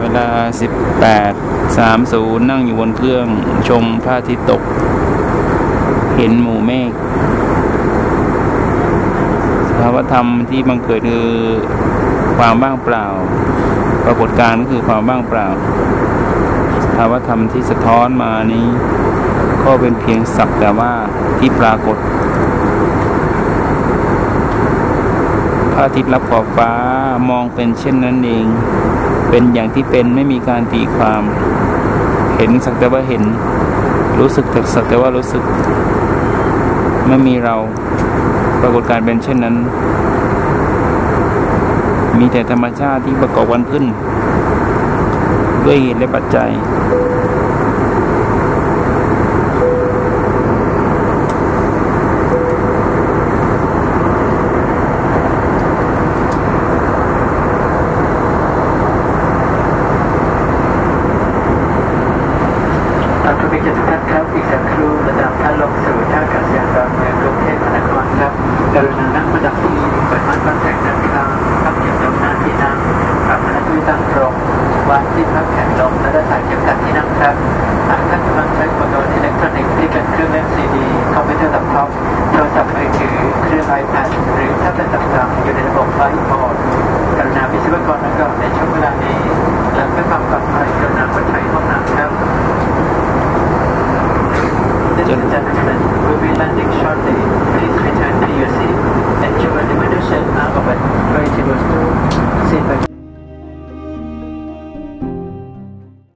เวลา 18.30 นั่งอยู่บนเครื่องชมพระอาทิตย์ตก เห็นหมู่เมฆสภาวธรรมที่บังเกิดคือความว่างเปล่า ปรากฏการณ์ก็คือความว่างเปล่า สภาวธรรมที่สะท้อนมานี้ ก็เป็นเพียงสักแต่ว่าที่ปรากฏ พระอาทิตย์รับขอบฟ้ามองเป็นเช่นนั้นเอง เป็นอย่างที่เป็นไม่มีการตีความ เห็นสักแต่ว่าเห็น รู้สึกแต่สักแต่ว่ารู้สึก ไม่มีเราปรากฏการณ์เป็นเช่นนั้น มีแต่ธรรมชาติที่ประกอบกันขึ้น ด้วยเหตุและปัจจัย ท่านผู้มีเกียรติทุกท่านครับอีกสักครู่ระดับท่านลงสู่ท่าอากาศยานดอนเมืองกรุงเทพมหานครครับกรุณานั่งประดับที่เปิดม่านคอนแทคนะครับพับเก็บลงหน้าที่นั่งปรับพนักที่ตั้งตรงวางที่พักแขนลงและได้ถ่ายเข็มขัดที่นั่งครับหากท่านกำลังใช้อุปกรณ์อิเล็กทรอนิกส์ที่เป็นเครื่องเล่นซีดีคอมพิวเตอร์แล็ปท็อปโทรศัพท์มือถือเครื่องไอแพดหรือแท็บเล็ตต่างๆอยู่ในระบบไฟล์โหมดกรุณาวิศวกรนักการในช่วงเวลานี้ and gentlemen, we'll be landing shortly. Please return to your seat.